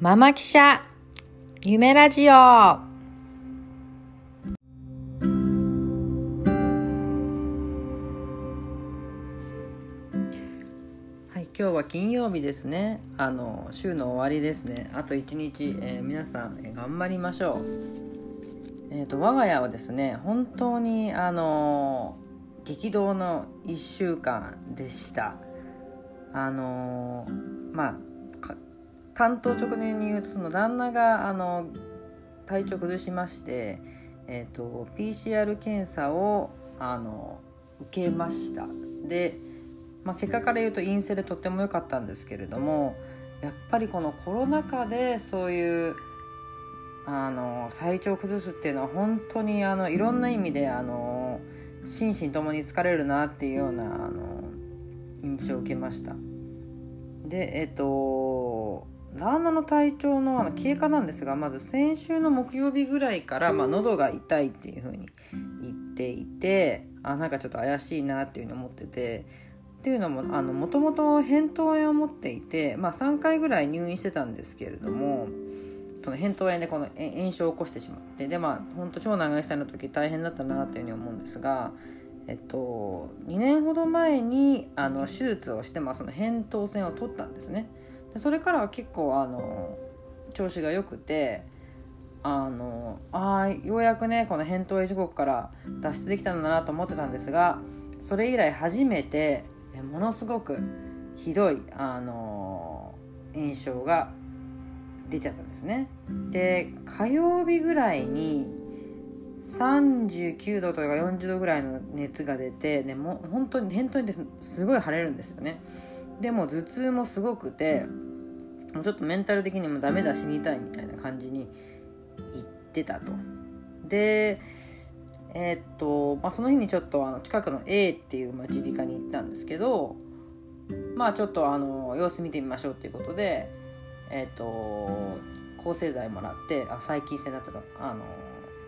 ママ記者夢ラジオはい、今日は金曜日ですね。あの週の終わりですね。あと1日、えー皆さん、えー頑張りましょう。えっ、と我が家はですね、本当にあの激動の1週間でした。あのまあか担当直年に言うとその旦那があの体調崩しまして、えー、と PCR 検査をあの受けました。で、まあ、結果から言うと陰性でとっても良かったんですけれどもやっぱりこのコロナ禍でそういうあの体調を崩すっていうのは本当にあのいろんな意味であの心身ともに疲れるなっていうようなあの印象を受けました。でえっ、と旦那の体調のあの経過なんですがまず先週の木曜日ぐらいから、まあ、喉が痛いっていう風に言っていてあなんかちょっと怪しいなっていうふうに思っててっていうのももともと扁桃炎を持っていて、まあ、3回ぐらい入院してたんですけれどもその扁桃炎でこの炎症を起こしてしまってでまあ本当長男が1歳の時大変だったなというふうに思うんですが。えっと、2年ほど前にあの手術をして、まあ、その扁桃腺を取ったんですねそれからは結構あの調子が良くてあのあようやくねこの扁桃炎地獄から脱出できたんだなと思ってたんですがそれ以来初めてものすごくひどいあの炎症が出ちゃったんですね。で火曜日ぐらいに39度とか40度ぐらいの熱が出て、ね、もう本当に扁桃炎ってすごい腫れるんですよね。でも頭痛もすごくてもうちょっとメンタル的にもダメだ死にたいみたいな感じに言ってたと。でえーっと、まあ、その日にちょっとあの近くの A っていう耳鼻科に行ったんですけどまあちょっとあの様子見てみましょうっていうことでえーっと抗生剤もらってあ細菌性だったらあの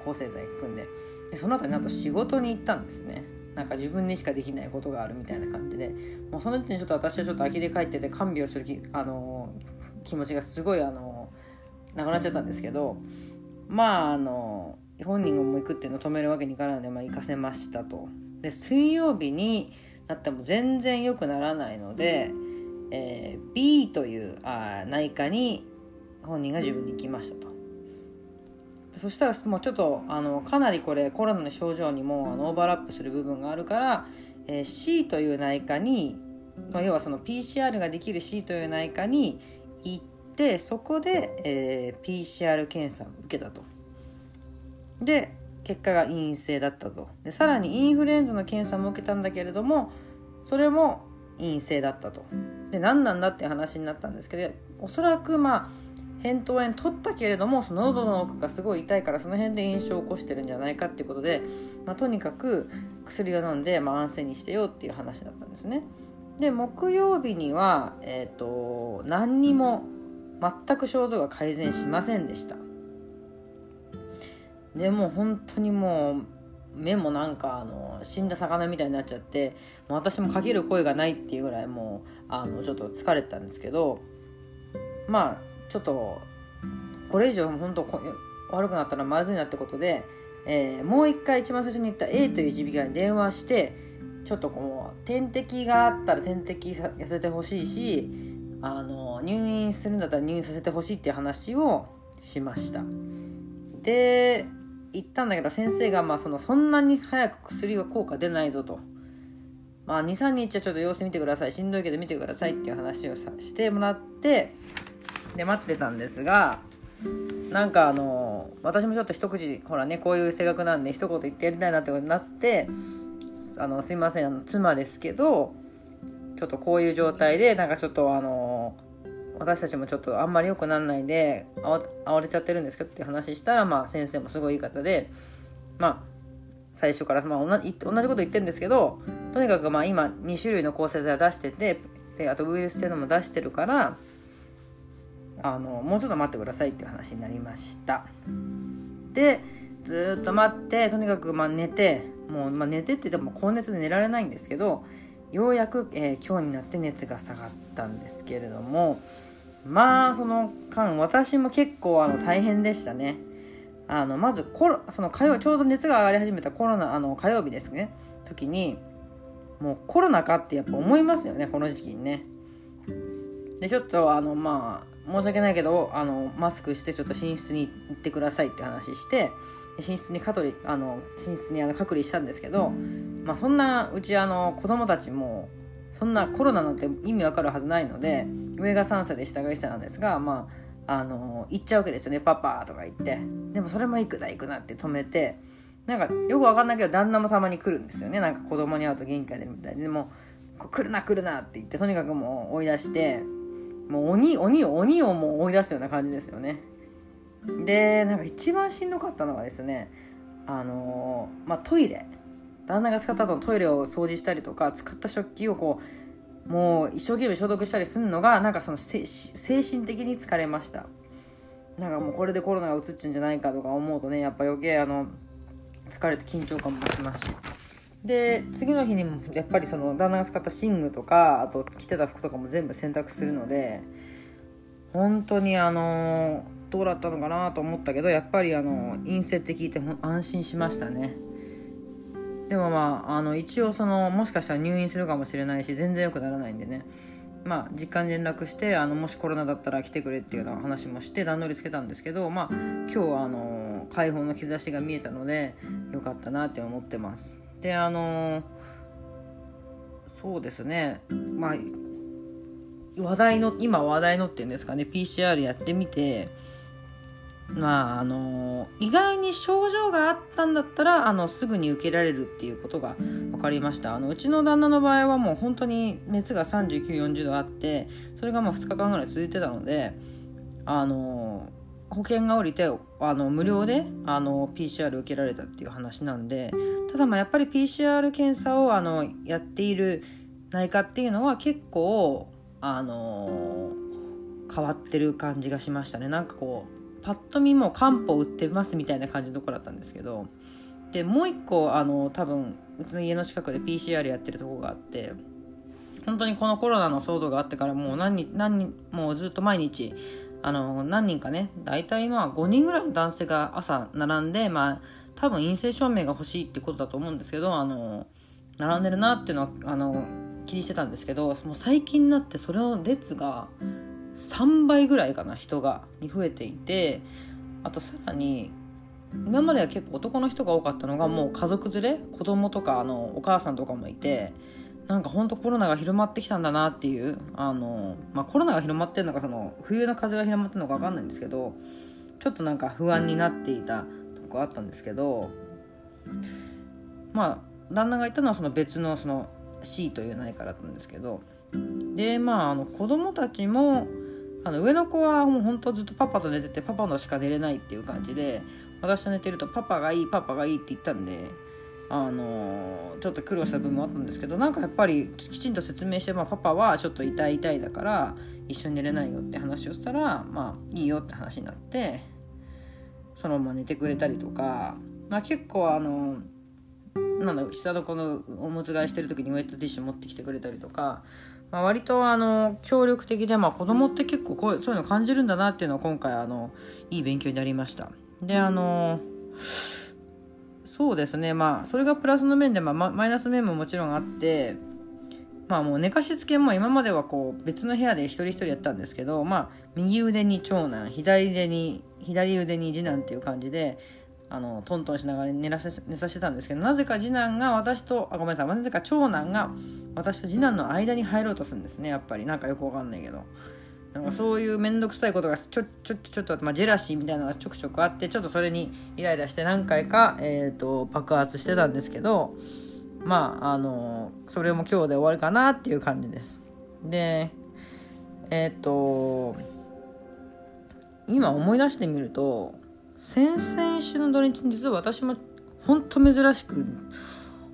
抗生剤含んで。でその後になんと仕事に行ったんですね。なんか自分にしかできないことがあるみたいな感じでもうその時にちょっと私はちょっと呆れ返ってて看病する気あの気持ちがすごいあのなくなっちゃったんですけどまああの本人も行くっていうのを止めるわけにいかないので、まあ、行かせましたと。で水曜日になっても全然良くならないので、えー B というあ内科に本人が自分に行きましたと。そしたらもうちょっとあのかなりこれコロナの症状にもあのオーバーラップする部分があるから、えー C という内科に、まあ、要はその PCR ができる C という内科に行ってそこで、えー PCR 検査を受けたと。で結果が陰性だったと。でさらにインフルエンザの検査も受けたんだけれどもそれも陰性だったと。で何なんだっていう話になったんですけどおそらくまあ扁桃炎取ったけれどもその喉の奥がすごい痛いからその辺で炎症を起こしてるんじゃないかっていうことで、まあ、とにかく薬を飲んで、まあ、安静にしてよっていう話だったんですね。で木曜日には、えー、と何にも全く症状が改善しませんでした。でもう本当にもう目もなんかあの死んだ魚みたいになっちゃってもう私もかける声がないっていうぐらいもうあのちょっと疲れてたんですけどまあちょっとこれ以上本当こ悪くなったらまずいなってことで、えーもう一回一番最初に言った A という耳鼻科に電話してちょっとこう点滴があったら点滴させてほしいしあの入院するんだったら入院させてほしいっていう話をしました。で言ったんだけど先生がまあそのそんなに早く薬は効果出ないぞと、まあ、23日はちょっと様子見てください。しんどいけど見てくださいっていう話をさしてもらってで待ってたんですがなんかあの私もちょっと一口ほらねこういう性格なんで一言言ってやりたいなってことになってあのすいませんあの妻ですけどちょっとこういう状態でなんかちょっとあの私たちもちょっとあんまり良くならないであわれちゃってるんですけどって話したら、まあ、先生もすごいいい方でまあ最初から、まあ、同じ同じこと言ってるんですけどとにかくまあ今2種類の抗生剤出しててであとウイルス性のも出してるからあのもうちょっと待ってくださいっていう話になりました。でずっと待ってとにかくまあ寝てもう、まあ、寝てって言っても高熱で寝られないんですけどようやく、えー今日になって熱が下がったんですけれどもまあその間私も結構あの大変でしたね。あのまずコロその火曜ちょうど熱が上がり始めたコロナあの火曜日ですね。時にもうコロナかってやっぱ思いますよねこの時期にね。でちょっとあのまあ申し訳ないけどあのマスクしてちょっと寝室に行ってくださいって話して寝室に隔離あの寝室にあの隔離したんですけど、まあ、そんなうちあの子供たちもそんなコロナなんて意味わかるはずないので上が3歳で下が1歳なんですがまああの行っちゃうわけですよね。パパとか言って。でもそれも行くな行くなって止めてなんかよくわかんないけど旦那もたまに来るんですよね。なんか子供に会うと元気が出るみたいででも来るな来るなって言ってとにかくもう追い出してもう鬼鬼を鬼をもう追い出すような感じですよね。でなんか一番しんどかったのはですねあのー、まあ、トイレ。旦那が使った後のトイレを掃除したりとか使った食器をこうもう一生懸命消毒したりするのがなんかその精神的に疲れました。なんかもうこれでコロナがうつっちゃうんじゃないかとか思うとねやっぱ余計あの疲れて緊張感も増しますし。で次の日にもやっぱりその旦那が使った寝具とかあと着てた服とかも全部洗濯するので本当にあのどうだったのかなと思ったけどやっぱりあの陰性って聞いて安心しましたね。でもまああの一応そのもしかしたら入院するかもしれないし全然良くならないんでね。まあ実家に連絡してあのもしコロナだったら来てくれっていうような話もして段取りつけたんですけどまあ今日はあの解放の兆しが見えたので良かったなって思ってます。であのそうですね。まあ話題の今話題のっていうんですかね。PCR やってみて。まああの意外に症状があったんだったらあのすぐに受けられるっていうことが分かりました。あのうちの旦那の場合はもう本当に熱が3940度あってそれがまあ2日間ぐらい続いてたのであの保険が下りてあの無料であの PCR 受けられたっていう話なんでただまあやっぱり PCR 検査をあのやっている内科っていうのは結構あの変わってる感じがしましたね。なんかこうパッと見も漢方売ってますみたいな感じのところだったんですけどでもう一個あの多分うちの家の近くで PCR やってるとこがあって本当にこのコロナの騒動があってからもう何日何もうずっと毎日あの何人かね大体まあ5人ぐらいの男性が朝並んでまあ多分陰性証明が欲しいってことだと思うんですけどあの並んでるなっていうのはあの気にしてたんですけどもう最近になってそれの列が3倍ぐらいかな人がに増えていてあとさらに今までは結構男の人が多かったのがもう家族連れ子供とかあのお母さんとかもいてなんかほんとコロナが広まってきたんだなっていうあの、まあ、コロナが広まってるのかその冬の風が広まってるのか分かんないんですけどちょっとなんか不安になっていたとこあったんですけどまあ旦那が言ったのはその別のその C という内科だったんですけどでまああの子供たちもあの上の子はもう本当ずっとパパと寝ててパパのしか寝れないっていう感じで私と寝てるとパパがいいパパがいいって言ったんであのちょっと苦労した部分もあったんですけどなんかやっぱりきちんと説明して、まあ、パパはちょっと痛い痛いだから一緒に寝れないよって話をしたらまあいいよって話になってそのまま寝てくれたりとか、まあ、結構あのなんだろう下の子のおむつ替えしてる時にウェットティッシュ持ってきてくれたりとか、まあ、割とあの協力的で、まあ、子供って結構こうそういうの感じるんだなっていうのを今回あのいい勉強になりました。であのそうですね。まあそれがプラスの面で、まあ、マイナス面ももちろんあってまあもう寝かしつけも今まではこう別の部屋で一人一人やったんですけどまあ右腕に長男左腕に左腕に次男っていう感じであのトントンしながら寝らせ寝させてたんですけどなぜか次男が私とあごめんなさい。なぜか長男が私と次男の間に入ろうとするんですね。やっぱり。なんかよくわかんないけど。なんかそういう面倒くさいことがちょちょちょっとまあ、ジェラシーみたいなのがちょくちょくあってちょっとそれにイライラして何回か、えーと、爆発してたんですけどまああのそれも今日で終わりかなっていう感じです。でえっ、ー、と今思い出してみると先々週の土日に実は私もほんと珍しく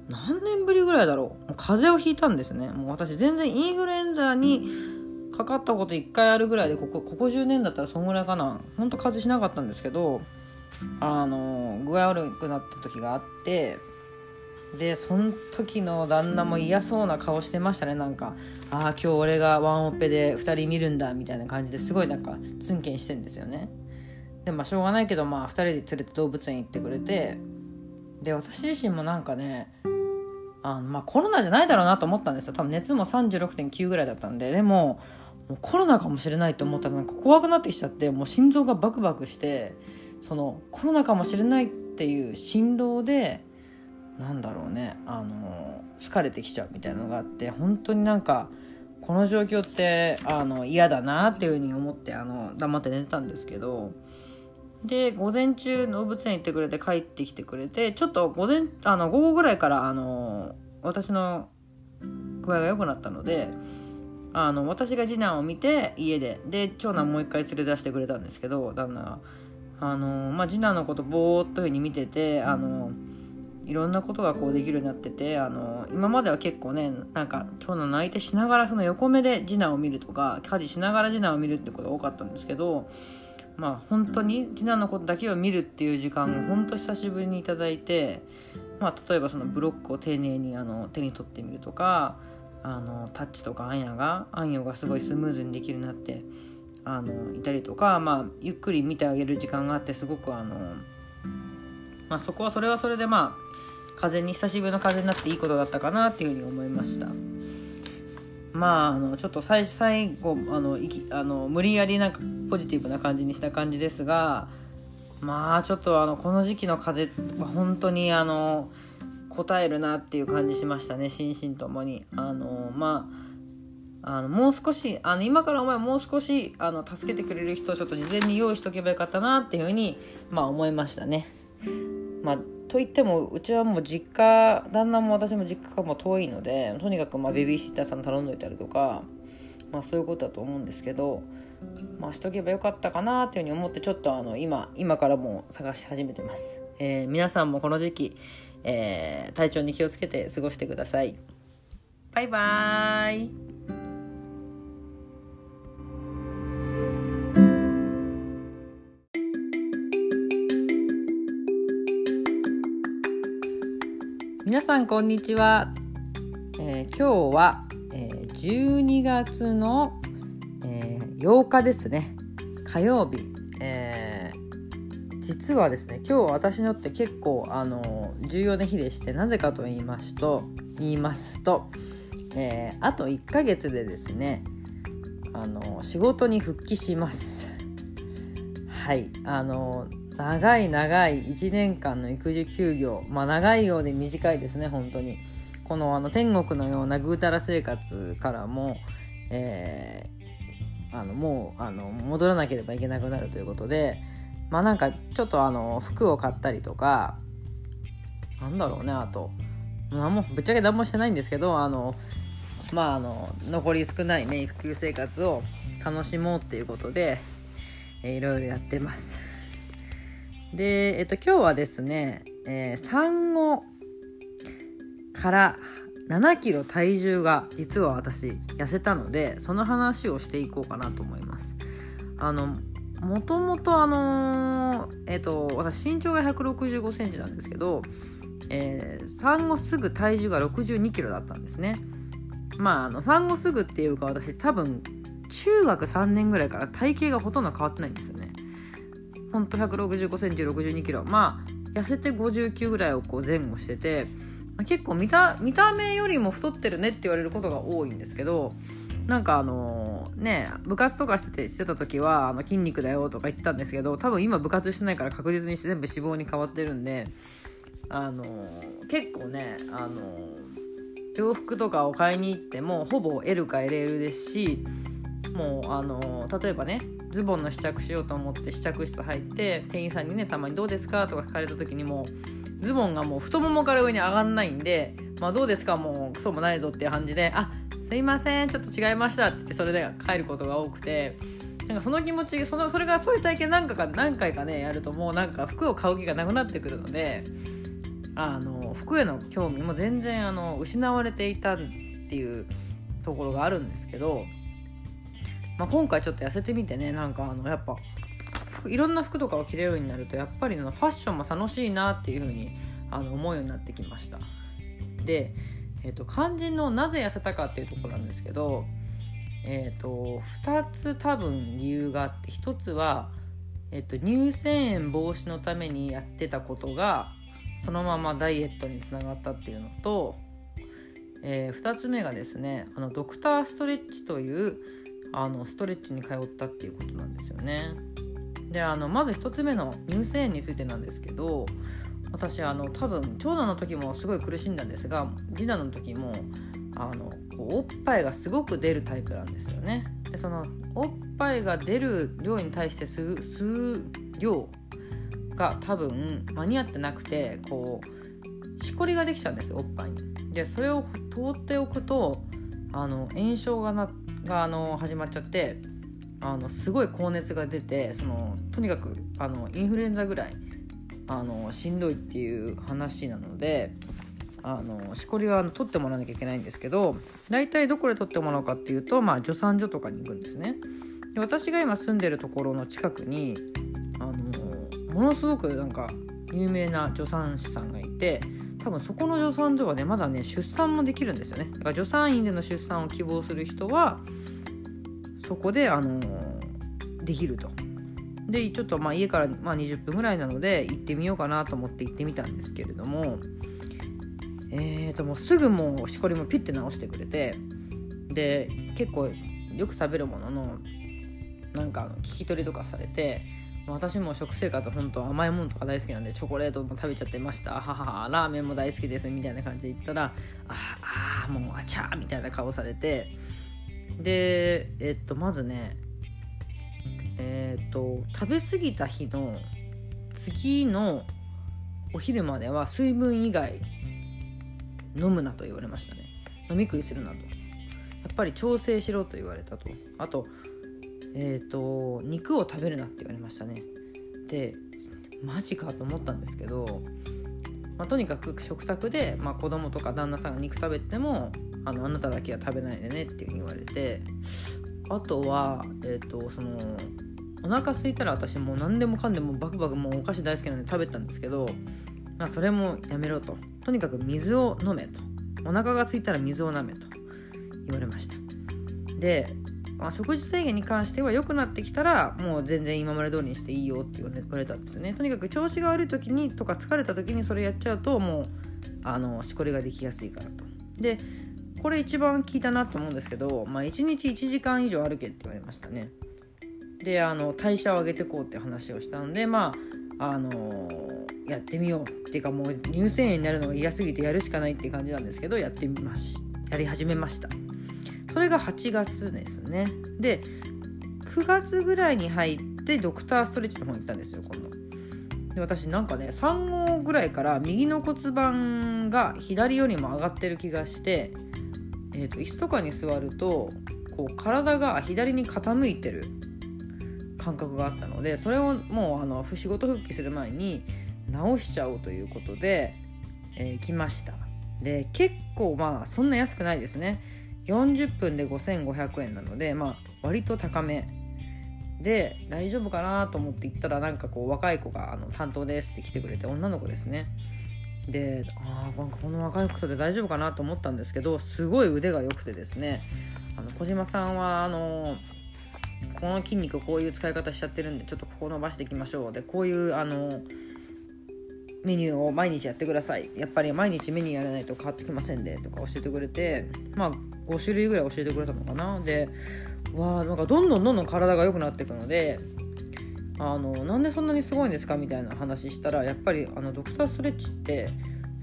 何年ぶりぐらいだろう風邪をひいたんですね。もう私全然インフルエンザにかかったこと1回あるぐらいでここここ10年だったらそんぐらいかな。ほんと風邪しなかったんですけどあの具合悪くなった時があってでその時の旦那も嫌そうな顔してましたね。なんかああ今日俺がワンオペで2人見るんだみたいな感じですごいなんかツンケンしてんですよね。でまあしょうがないけどまあ2人で連れて動物園行ってくれてで私自身もなんかねあのまあコロナじゃないだろうなと思ったんですよ。多分熱も36.9ぐらいだったんで。でももうコロナかもしれないと思ったらなんか怖くなってきちゃってもう心臓がバクバクしてそのコロナかもしれないっていう振動でなんだろうねあの疲れてきちゃうみたいなのがあって本当になんかこの状況ってあの嫌だなっていうふうに思ってあの黙って寝てたんですけどで午前中動物園行ってくれて帰ってきてくれてちょっと午前あの午後ぐらいからあの私の具合が良くなったのであの私が次男を見て家で。で長男もう一回連れ出してくれたんですけど旦那が。あの、まあ、次男のことぼーっというふうに見ててあのいろんなことがこうできるようになっててあの今までは結構ねなんか長男泣いてしながらその横目で次男を見るとか家事しながら次男を見るってことが多かったんですけどまあ本当に次男のことだけを見るっていう時間を本当久しぶりにいただいて、まあ、例えばそのブロックを丁寧にあの手に取ってみるとかあのタッチとかあんやがあんよがすごいスムーズにできるようになってあのいたりとか、まあ、ゆっくり見てあげる時間があってすごくあの、まあ、そこはそれはそれでまあ風に久しぶりの風になっていいことだったかなっていうふうに思いました。まああのちょっと最最後あのいきあの無理やりなんかポジティブな感じにした感じですがまあちょっとあのこの時期の風は本当にあの応えるなっていう感じしましたね心身ともにあのまああのもう少しあの今からお前もう少しあの助けてくれる人をちょっと事前に用意しとけばよかったなっていうふうに、まあ、思いましたね。まあといってもうちはもう実家旦那も私も実家がも遠いのでとにかくまあベビーシッターさん頼んどいたりとか、まあ、そういうことだと思うんですけど、まあ、しとけばよかったかなっていうふうに思ってちょっとあの今今からも探し始めてます、えー、皆さんもこの時期、えー、体調に気をつけて過ごしてください。バイバーイ。皆さんこんにちは、えー、今日は、えー、12月の、えー、8日ですね。火曜日、実はですね今日私にとって結構あの重要な日でしてなぜかと言いますと言いますと、えー、あと1ヶ月でですねあの仕事に復帰します。はいあの長い長い1年間の育児休業まあ長いようで短いですね本当に。このあの天国のようなぐうたら生活からも、えー、あのもうあの戻らなければいけなくなるということでまあなんかちょっとあの服を買ったりとかなんだろうねあと何もぶっちゃけ何もしてないんですけどあのまああの残り少ないね育休生活を楽しもうっていうことで、えー、いろいろやってます。で、えっと、今日はですね、えー、産後から7キロ体重が実は私痩せたのでその話をしていこうかなと思いますあのもともとあのー、えっ、と私身長が1 6 5センチなんですけど、えー、産後すぐ体重が6 2キロだったんですね。まああの産後すぐっていうか私多分中学3年ぐらいから体型がほとんど変わってないんですよね。ほんと165センチ62キロ。まあ痩せて59ぐらいをこう前後してて、結構見た見た目よりも太ってるねって言われることが多いんですけどなんかあのね部活とかしててしてた時はあの筋肉だよとか言ってたんですけど多分今部活してないから確実に全部脂肪に変わってるんであの結構ねあの洋服とかを買いに行ってもほぼ L か LL ですしもうあの例えばねズボンの試着しようと思って試着室入って店員さんにねたまに「どうですか?」とか聞かれた時にもズボンがもう太ももから上に上がんないんで「まあ、どうですかもうクソもないぞ」っていう感じで「あすいませんちょっと違いました」って言ってそれで帰ることが多くて。なんかその気持ちそのそれがそういう体験何回か何回かねやるともうなんか服を買う気がなくなってくるのであの服への興味も全然あの失われていたっていうところがあるんですけどまあ、今回ちょっと痩せてみてねなんかあのやっぱいろんな服とかを着れるようになるとやっぱりのファッションも楽しいなっていう風にあの思うようになってきましたで、えーと、肝心のなぜ痩せたかっていうところなんですけど、えーと、2つ多分理由があって1つは、えーと、乳腺炎防止のためにやってたことがそのままダイエットにつながったっていうのと、えー、2つ目がですねあのドクターストレッチというあのストレッチに通ったっていうことなんですよね。であのまず1つ目の乳腺炎についてなんですけど私あの多分長男の時もすごい苦しんだんですが次男の時もあのおっぱいがすごく出るタイプなんですよね。でそのおっぱいが出る量に対して吸う吸う量が多分間に合ってなくてこうしこりができちゃうんですおっぱいに。でそれを通っておくとあの炎症がながあの始まっちゃってあのすごい高熱が出てそのとにかくあのインフルエンザぐらいあのしんどいっていう話なのであのしこりが取ってもらわなきゃいけないんですけど大体どこで取ってもらうかっていうと、まあ、助産所とかに行くんですね。で私が今住んでるところの近くにあのものすごくなんか有名な助産師さんがいて多分そこの助産所はねまだね出産もできるんですよねだから助産院での出産を希望する人はそこであのできると。でちょっとまあ家からまあ20分ぐらいなので行ってみようかなと思って行ってみたんですけれども。えーともうすぐもうしこりもピッて直してくれて。で結構よく食べるもののなんか聞き取りとかされて。私も食生活本当甘いものとか大好きなんでチョコレートも食べちゃってました。母ラーメンも大好きですみたいな感じで言ったらああもうあちゃーみたいな顔されて。でえっとまずねえっと食べ過ぎた日の次のお昼までは水分以外飲むなと言われましたね。飲み食いするなと。やっぱり調整しろと言われたと。あとえっ、ー、と肉を食べるなって言われましたね。でマジかと思ったんですけど、まあ、とにかく食卓で、まあ、子供とか旦那さんが肉食べてもあのあなただけは食べないでねっていうふうに言われてあとはえっ、ー、とそのお腹空いたら私もう何でもかんでもバクバクもうお菓子大好きなんで食べたんですけど、まあ、それもやめろと。とにかく水を飲めと。お腹が空いたら水を飲めと。言われました。でまあ、食事制限に関しては良くなってきたらもう全然今まで通りにしていいよって言われたんですよね。とにかく調子が悪い時にとか疲れた時にそれやっちゃうともうあのしこりができやすいからと。でこれ一番効いたなと思うんですけど、まあ、1日1時間以上歩けって言われましたね。であの代謝を上げてこうって話をしたのでまああのー、やってみようっていうかもう乳腺炎になるのが嫌すぎてやるしかないって感じなんですけどやってみましやり始めました。それが8月ですね。で9月ぐらいに入ってドクターストレッチの方に行ったんですよ今度。で私なんかね3号ぐらいから右の骨盤が左よりも上がってる気がして、えーと、椅子とかに座るとこう体が左に傾いてる感覚があったのでそれをもうあの仕事復帰する前に直しちゃおうということで、えー、来ました。で結構まあそんな安くないですね。40分で5500円なのでまあ割と高め。で大丈夫かなと思って行ったらなんかこう若い子があの担当ですって来てくれて女の子ですね。でああこの若い子で大丈夫かなと思ったんですけどすごい腕が良くてですねあの小島さんはあのこの筋肉こういう使い方しちゃってるんでちょっとここ伸ばしていきましょう。でこういうあのメニューを毎日やってください。やっぱり毎日メニューやらないと変わってきませんでとか教えてくれてまあ5種類ぐらい教えてくれたのかな。でわあなんかどんどんどんどん体が良くなっていくのであのなんでそんなにすごいんですかみたいな話したらやっぱりあのドクターストレッチって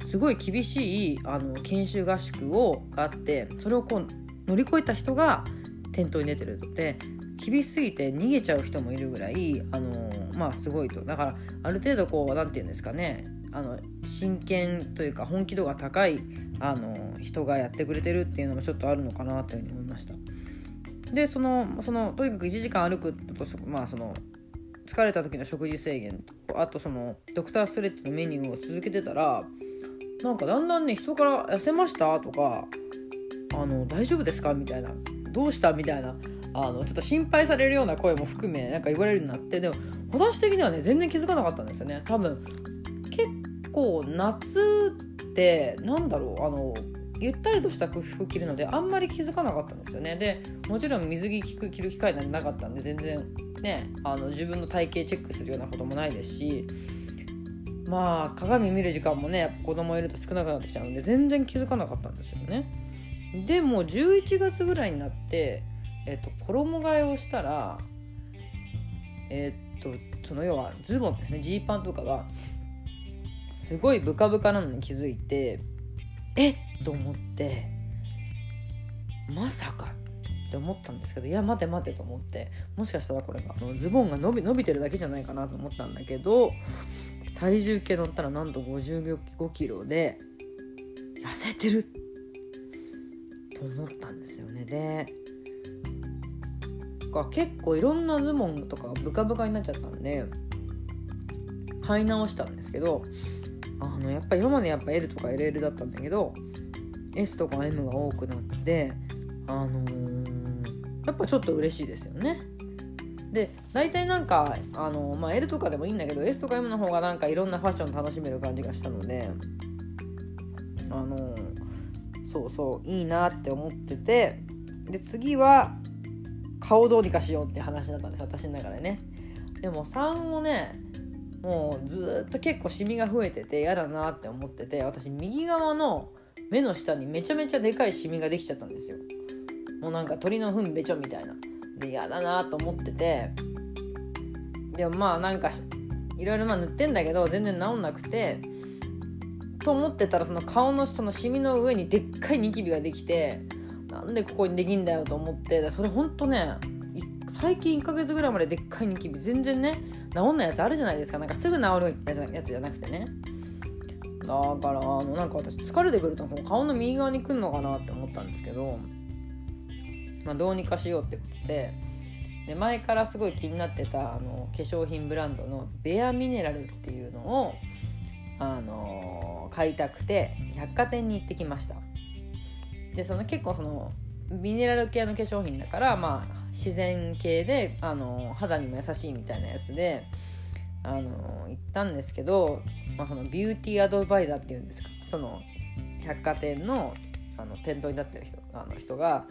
すごい厳しいあの研修合宿をがあってそれをこう乗り越えた人が店頭に出てるので厳しすぎて逃げちゃう人もいるぐらいあのまあすごいとだからある程度こう何て言うんですかねあの真剣というか本気度が高いあの人がやってくれてるっていうのもちょっとあるのかなというふうに思いました。でそのそのとにかく1時間歩くとまあその疲れた時の食事制限とあとそのドクターストレッチのメニューを続けてたらなんかだんだんね人から「痩せました?」とか「あの大丈夫ですか?」みたいな「どうした?」みたいなあのちょっと心配されるような声も含めなんか言われるようになってでも私的にはね全然気づかなかったんですよね多分結構夏ってなんだろうあのゆったりとした服着るのであんまり気づかなかったんですよねでもちろん水着着る機会なんてなかったんで全然ねあの自分の体型チェックするようなこともないですしまあ鏡見る時間もねやっぱ子供いると少なくなってきちゃうんで全然気づかなかったんですよね。でも11月ぐらいになって、えっと、衣替えをしたらえっとその要はズボンですねジーパンとかがすごいブカブカなのに気づいてえっと思ってまさかって思ったんですけどいや待て待てと思ってもしかしたらこれがそのズボンが伸び伸びてるだけじゃないかなと思ったんだけど体重計乗ったらなんと55キロで痩せてると思ったんですよね。で結構いろんなズボンとかブカブカになっちゃったんで買い直したんですけどあのやっぱ今までやっぱ L とか LL だったんだけど S とか M が多くなってあのー、やっぱちょっと嬉しいですよね。で大体なんかあの、まあ、L とかでもいいんだけど S とか M の方がなんかいろんなファッション楽しめる感じがしたのであのそうそういいなって思っててで次は顔どうにかしようって話だったんです私の中でね。でも3をねもうずっと結構シミが増えてて嫌だなって思ってて私右側の目の下にめちゃめちゃでかいシミができちゃったんですよ。もうなんか鳥の糞べちょみたいな。で嫌だなと思ってて。でもまあなんかいろいろまあ塗ってんだけど全然治んなくて。と思ってたらその顔のそのシミの上にでっかいニキビができて。なんでここにできんだよと思って。それほんとね最近1ヶ月ぐらいまででっかいニキビ全然ね治んないやつあるじゃないですか。なんかすぐ治るやつじゃなくてね。だからあのなんか私疲れてくると顔の右側に来るのかなって思ったんですけど、まあ、どうにかしようってことで。で前からすごい気になってたあの化粧品ブランドのベアミネラルっていうのをあの買いたくて百貨店に行ってきました。でその結構そのミネラル系の化粧品だからまあ自然系であの肌にも優しいみたいなやつであの行ったんですけど、まあ、そのビューティーアドバイザーっていうんですか。その百貨店のあの店頭になってる人あの人が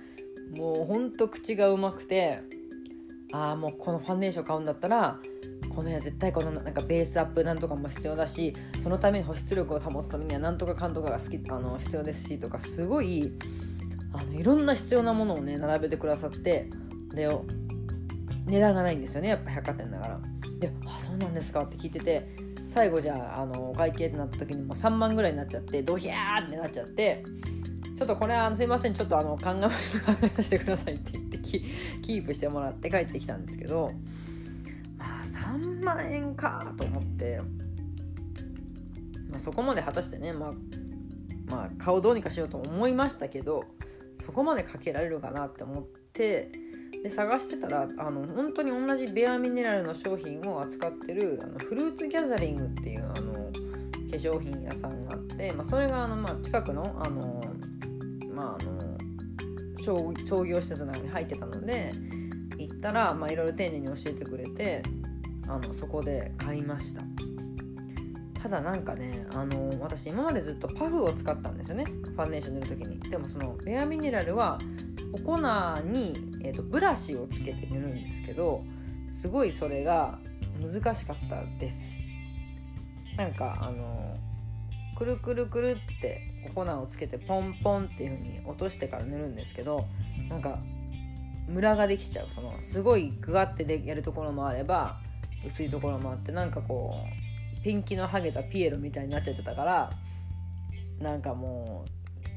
もうほんと口がうまくてああもうこのファンデーション買うんだったらこの絵絶対このなんかベースアップなんとかも必要だしそのために保湿力を保つためにはなんとかかんとかが好きあの必要ですしとかすごいあのいろんな必要なものをね並べてくださってで値段がないんですよねやっぱ百貨店だから。で「あそうなんですか」って聞いてて最後じゃああのお会計ってなった時にもう3万ぐらいになっちゃってドヒャーってなっちゃってちょっとこれあのすいませんちょっとあの考え考えさせてくださいって言ってキープしてもらって帰ってきたんですけどまあ3万円かと思って、まあ、そこまで果たしてねまあまあ顔どうにかしようと思いましたけどそこまでかけられるかなって思ってで探してたらあの本当に同じベアミネラルの商品を扱ってるあのフルーツギャザリングっていうあの化粧品屋さんがあって、まあ、それがあの、まあ、近くのあの、まあ、あの商業施設の中に入ってたので行ったらいろいろ丁寧に教えてくれてあのそこで買いました。ただなんかねあの私今までずっとパフを使ったんですよね。ファンデーション塗る時に。でもそのベアミネラルはお粉に、えーと、ブラシをつけて塗るんですけどすごいそれが難しかったです。なんかあのくるくるくるって粉をつけてポンポンっていう風に落としてから塗るんですけどなんかムラができちゃう。そのすごいグワってでやるところもあれば薄いところもあってなんかこうピンキのハゲたピエロみたいになっちゃってたからなんかも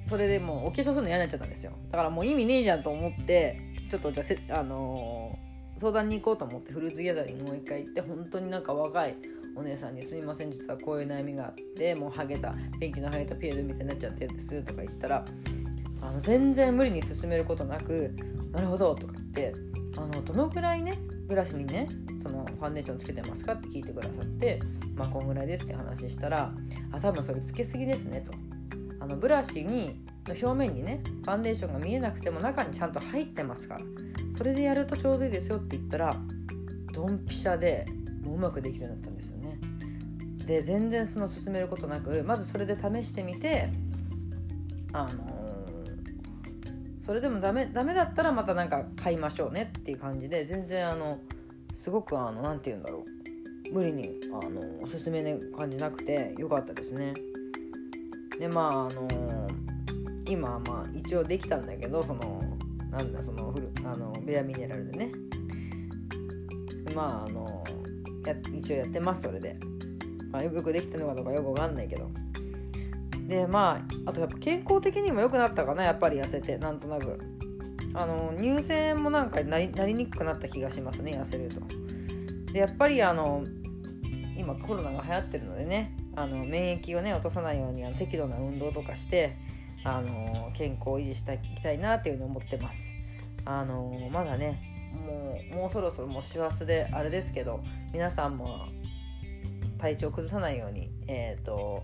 うそれでもうお化粧するの嫌になっちゃったんですよ。だからもう意味ねえじゃんと思ってちょっとじゃあ、あのー、相談に行こうと思ってフルーツギャザリングもう一回行って本当になんか若いお姉さんに「すみません実はこういう悩みがあってもうハゲたペンキのハゲたピエールみたいになっちゃってるんです」とか言ったらあの全然無理に進めることなく「なるほど」とか言ってあのどのぐらいねブラシにねそのファンデーションつけてますかって聞いてくださって「まあこんぐらいです」って話したら「あ多分それつけすぎですね」と。あのブラシにの表面にねファンデーションが見えなくても中にちゃんと入ってますからそれでやるとちょうどいいですよって言ったらドンピシャでもううまくできるようになったんですよね。で全然その進めることなくまずそれで試してみてあのそれでもダメダメだったらまたなんか買いましょうねっていう感じで全然あのすごくあの何て言うんだろう。無理にあのおすすめな感じなくてよかったですね。でまああの今まあ一応できたんだけどそのなんだそのフルあのベアミネラルでね。まああのや一応やってますそれで、まあ、よくできてるのかどうかよくわかんないけど。でまああとやっぱ健康的にも良くなったかなやっぱり痩せてなんとなく。あの乳腺もなんかなりなりにくくなった気がしますね痩せると。でやっぱりあの今コロナが流行ってるのでねあの免疫をね落とさないようにあの適度な運動とかしてあの健康を維持していきたいなっていうふうに思ってます。あのまだねもうもうそろそろもう師走であれですけど皆さんも体調崩さないようにえっ、ー、と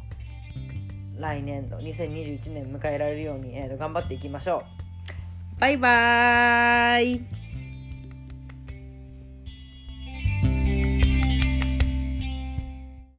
来年度2021年迎えられるように、えー、と頑張っていきましょう。バイバーイ。